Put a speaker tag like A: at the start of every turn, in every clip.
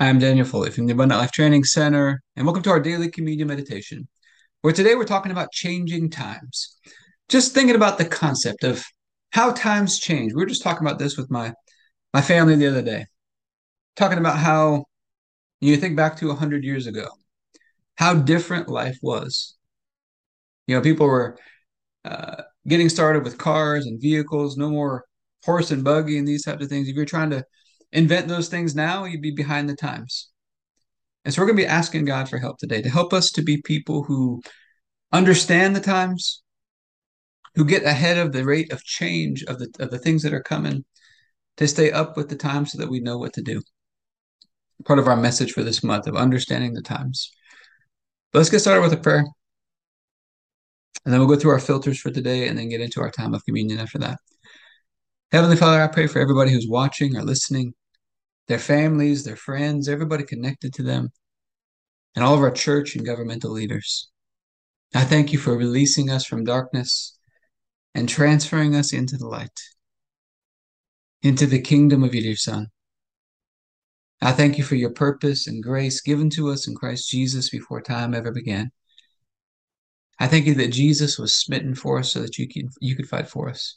A: I'm Daniel Foley from the Abundant Life Training Center, and welcome to our daily communion meditation, where today we're talking about changing times. Just thinking about the concept of how times change. We were just talking about this with my my family the other day, talking about how you think back to 100 years ago, how different life was. You know, people were uh, getting started with cars and vehicles, no more horse and buggy and these types of things. If you're trying to invent those things now, you'd be behind the times. And so we're going to be asking God for help today to help us to be people who understand the times, who get ahead of the rate of change of the of the things that are coming, to stay up with the times so that we know what to do. Part of our message for this month of understanding the times. But let's get started with a prayer. And then we'll go through our filters for today and then get into our time of communion after that. Heavenly Father, I pray for everybody who's watching or listening their families, their friends, everybody connected to them, and all of our church and governmental leaders. I thank you for releasing us from darkness and transferring us into the light, into the kingdom of your dear Son. I thank you for your purpose and grace given to us in Christ Jesus before time ever began. I thank you that Jesus was smitten for us so that you, can, you could fight for us.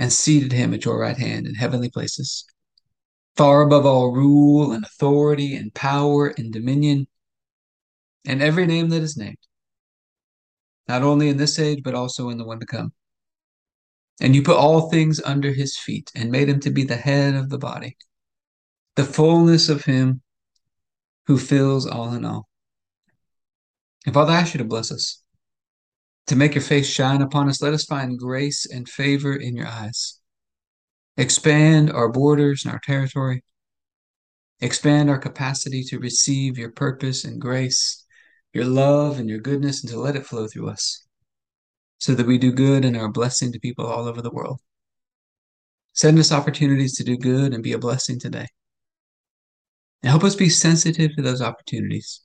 A: and seated him at your right hand in heavenly places far above all rule and authority and power and dominion and every name that is named, not only in this age, but also in the one to come. And you put all things under his feet and made him to be the head of the body, the fullness of him who fills all in all. And Father, I ask you to bless us, to make your face shine upon us. Let us find grace and favor in your eyes expand our borders and our territory, expand our capacity to receive your purpose and grace, your love and your goodness, and to let it flow through us so that we do good and are a blessing to people all over the world. Send us opportunities to do good and be a blessing today. And help us be sensitive to those opportunities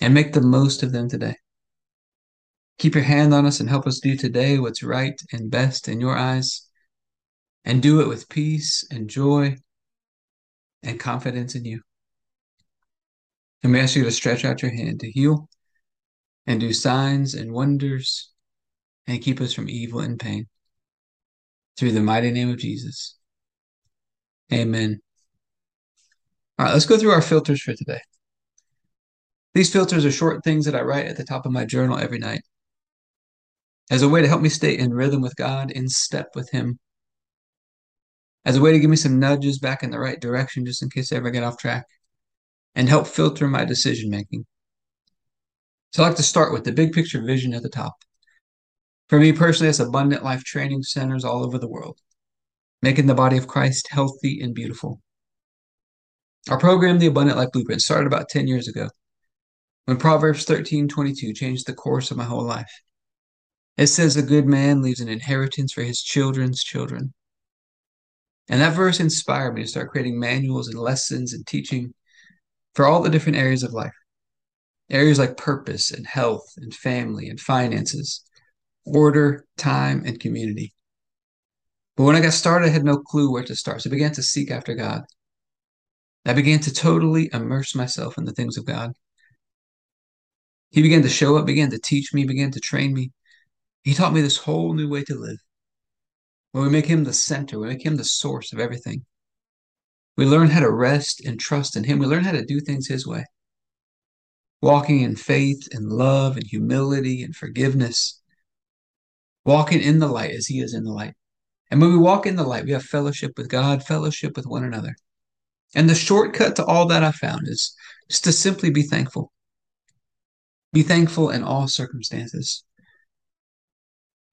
A: and make the most of them today. Keep your hand on us and help us do today what's right and best in your eyes and do it with peace and joy and confidence in you. And we ask you to stretch out your hand to heal and do signs and wonders and keep us from evil and pain. Through the mighty name of Jesus. Amen. All right, let's go through our filters for today. These filters are short things that I write at the top of my journal every night as a way to help me stay in rhythm with God, in step with Him, as a way to give me some nudges back in the right direction just in case I ever get off track and help filter my decision making. So I like to start with the big picture vision at the top. For me personally, it's abundant life training centers all over the world, making the body of Christ healthy and beautiful. Our program, the Abundant Life Blueprint, started about 10 years ago when Proverbs 13 22 changed the course of my whole life. It says, A good man leaves an inheritance for his children's children. And that verse inspired me to start creating manuals and lessons and teaching for all the different areas of life. Areas like purpose and health and family and finances, order, time, and community. But when I got started, I had no clue where to start. So I began to seek after God. I began to totally immerse myself in the things of God. He began to show up, began to teach me, began to train me. He taught me this whole new way to live. When we make him the center, we make him the source of everything. We learn how to rest and trust in him. We learn how to do things his way. Walking in faith and love and humility and forgiveness. Walking in the light as he is in the light. And when we walk in the light, we have fellowship with God, fellowship with one another. And the shortcut to all that I found is just to simply be thankful. Be thankful in all circumstances.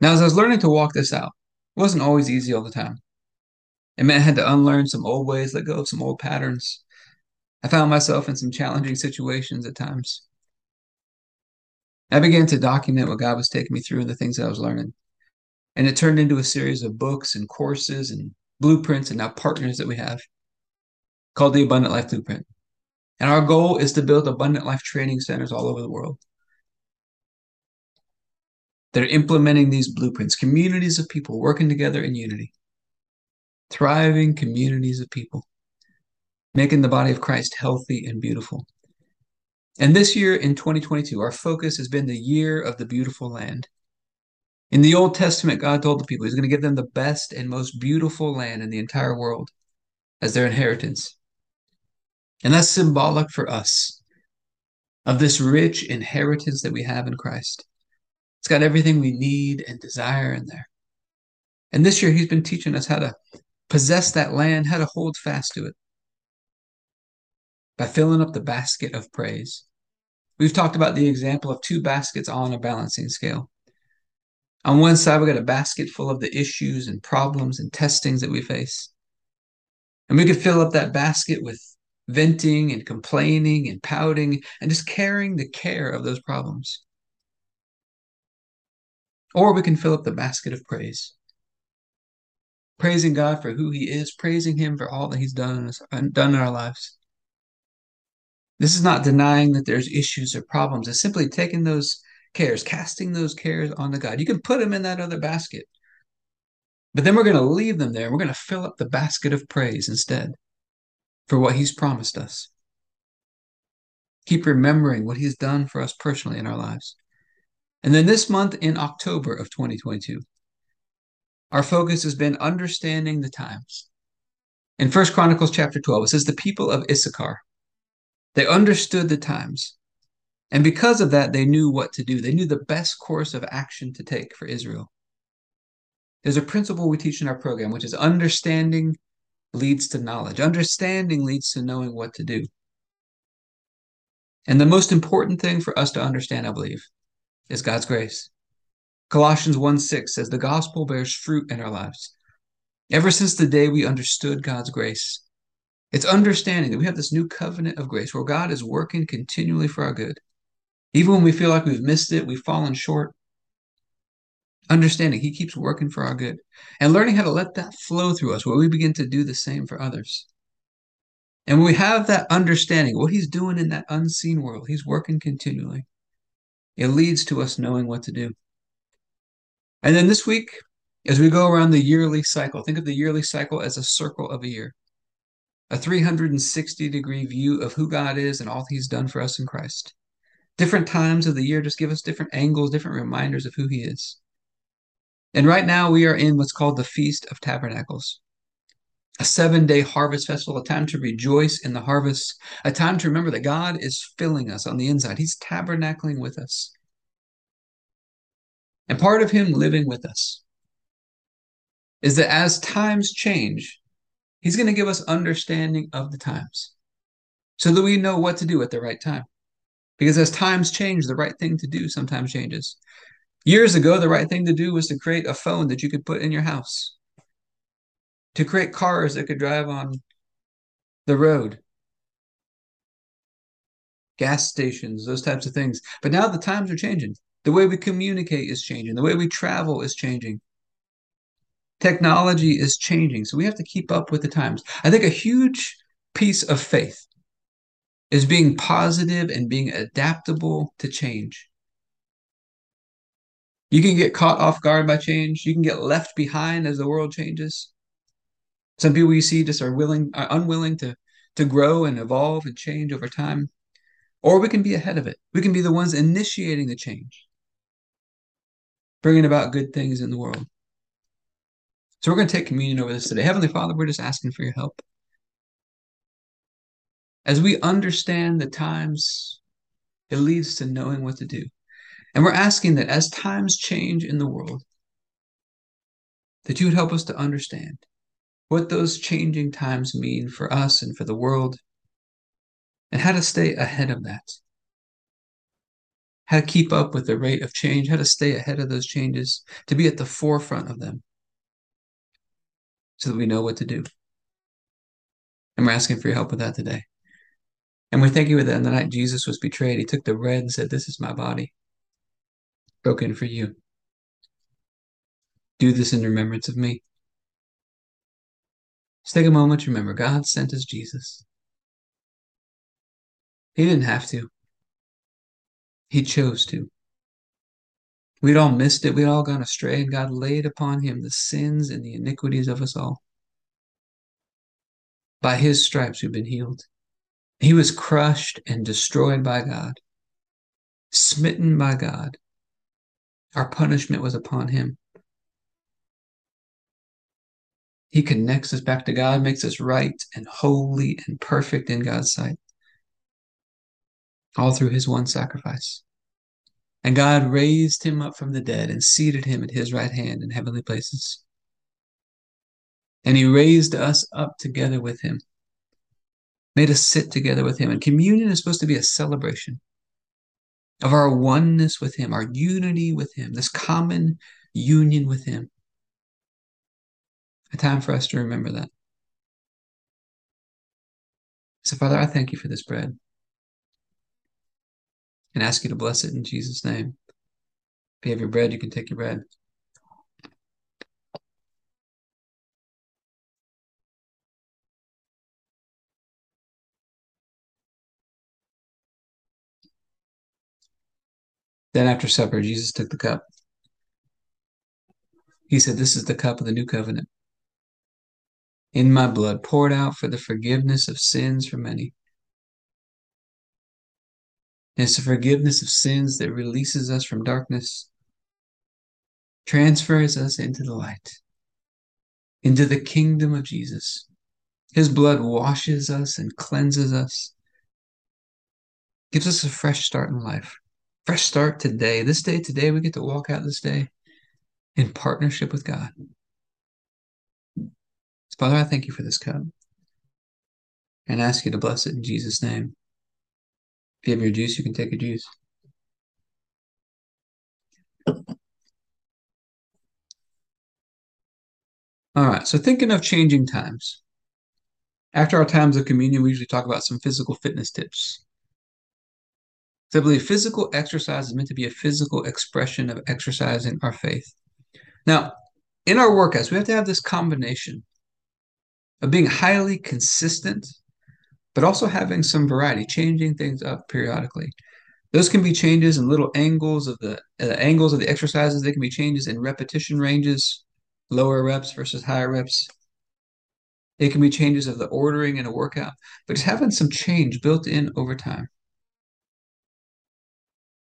A: Now, as I was learning to walk this out, it wasn't always easy all the time. It meant I had to unlearn some old ways, let go of some old patterns. I found myself in some challenging situations at times. I began to document what God was taking me through and the things that I was learning. And it turned into a series of books and courses and blueprints and now partners that we have called the Abundant Life Blueprint. And our goal is to build abundant life training centers all over the world that are implementing these blueprints, communities of people working together in unity, thriving communities of people, making the body of Christ healthy and beautiful. And this year in 2022, our focus has been the year of the beautiful land. In the Old Testament, God told the people He's going to give them the best and most beautiful land in the entire world as their inheritance. And that's symbolic for us of this rich inheritance that we have in Christ. It's got everything we need and desire in there. And this year, He's been teaching us how to possess that land, how to hold fast to it by filling up the basket of praise. We've talked about the example of two baskets on a balancing scale. On one side, we've got a basket full of the issues and problems and testings that we face. And we could fill up that basket with venting and complaining and pouting and just carrying the care of those problems. Or we can fill up the basket of praise, praising God for who He is, praising Him for all that He's done in, done in our lives. This is not denying that there's issues or problems. It's simply taking those cares, casting those cares onto God. You can put them in that other basket. But then we're going to leave them there. We're going to fill up the basket of praise instead for what He's promised us. Keep remembering what He's done for us personally in our lives. And then this month in October of 2022, our focus has been understanding the times. In First Chronicles chapter 12, it says, The people of Issachar, they understood the times. And because of that, they knew what to do. They knew the best course of action to take for Israel. There's a principle we teach in our program, which is understanding leads to knowledge. Understanding leads to knowing what to do. And the most important thing for us to understand, I believe, is God's grace. Colossians 1 6 says, The gospel bears fruit in our lives. Ever since the day we understood God's grace, it's understanding that we have this new covenant of grace where God is working continually for our good. Even when we feel like we've missed it, we've fallen short. Understanding He keeps working for our good and learning how to let that flow through us where we begin to do the same for others. And when we have that understanding, what He's doing in that unseen world, He's working continually. It leads to us knowing what to do. And then this week, as we go around the yearly cycle, think of the yearly cycle as a circle of a year a 360 degree view of who God is and all He's done for us in Christ. Different times of the year just give us different angles, different reminders of who He is. And right now we are in what's called the Feast of Tabernacles, a seven day harvest festival, a time to rejoice in the harvest, a time to remember that God is filling us on the inside. He's tabernacling with us. And part of Him living with us is that as times change, He's going to give us understanding of the times so that we know what to do at the right time. Because as times change, the right thing to do sometimes changes. Years ago, the right thing to do was to create a phone that you could put in your house, to create cars that could drive on the road, gas stations, those types of things. But now the times are changing. The way we communicate is changing, the way we travel is changing. Technology is changing, so we have to keep up with the times. I think a huge piece of faith is being positive and being adaptable to change. You can get caught off guard by change. You can get left behind as the world changes. Some people you see just are willing, are unwilling to to grow and evolve and change over time. Or we can be ahead of it. We can be the ones initiating the change, bringing about good things in the world. So we're going to take communion over this today. Heavenly Father, we're just asking for your help. As we understand the times, it leads to knowing what to do. And we're asking that as times change in the world, that you would help us to understand what those changing times mean for us and for the world, and how to stay ahead of that. How to keep up with the rate of change, how to stay ahead of those changes, to be at the forefront of them so that we know what to do. And we're asking for your help with that today. And we thank you that on the night Jesus was betrayed, he took the bread and said, This is my body, broken for you. Do this in remembrance of me. Just take a moment to remember God sent us Jesus. He didn't have to, He chose to. We'd all missed it. We'd all gone astray, and God laid upon him the sins and the iniquities of us all. By his stripes we've been healed. He was crushed and destroyed by God, smitten by God. Our punishment was upon him. He connects us back to God, makes us right and holy and perfect in God's sight, all through his one sacrifice. And God raised him up from the dead and seated him at his right hand in heavenly places. And he raised us up together with him, made us sit together with him. And communion is supposed to be a celebration of our oneness with him, our unity with him, this common union with him. A time for us to remember that. So, Father, I thank you for this bread and ask you to bless it in Jesus' name. If you have your bread, you can take your bread. Then after supper, Jesus took the cup. He said, This is the cup of the new covenant. In my blood, poured out for the forgiveness of sins for many. And it's the forgiveness of sins that releases us from darkness, transfers us into the light, into the kingdom of Jesus. His blood washes us and cleanses us, gives us a fresh start in life. Fresh start today. This day, today, we get to walk out this day in partnership with God. Father, I thank you for this cup and ask you to bless it in Jesus' name. If you have your juice, you can take a juice. All right, so thinking of changing times. After our times of communion, we usually talk about some physical fitness tips. So I believe physical exercise is meant to be a physical expression of exercising our faith. Now, in our workouts, we have to have this combination of being highly consistent but also having some variety, changing things up periodically. Those can be changes in little angles of the uh, angles of the exercises. They can be changes in repetition ranges, lower reps versus higher reps. It can be changes of the ordering in a workout, but just having some change built in over time.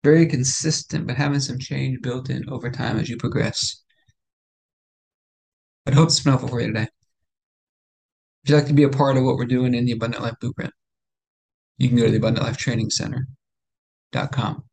A: Very consistent, but having some change built in over time as you progress. I hope it's been helpful for you today. If you'd like to be a part of what we're doing in the Abundant Life Blueprint, you can go to the Abundant Life Training Center.com.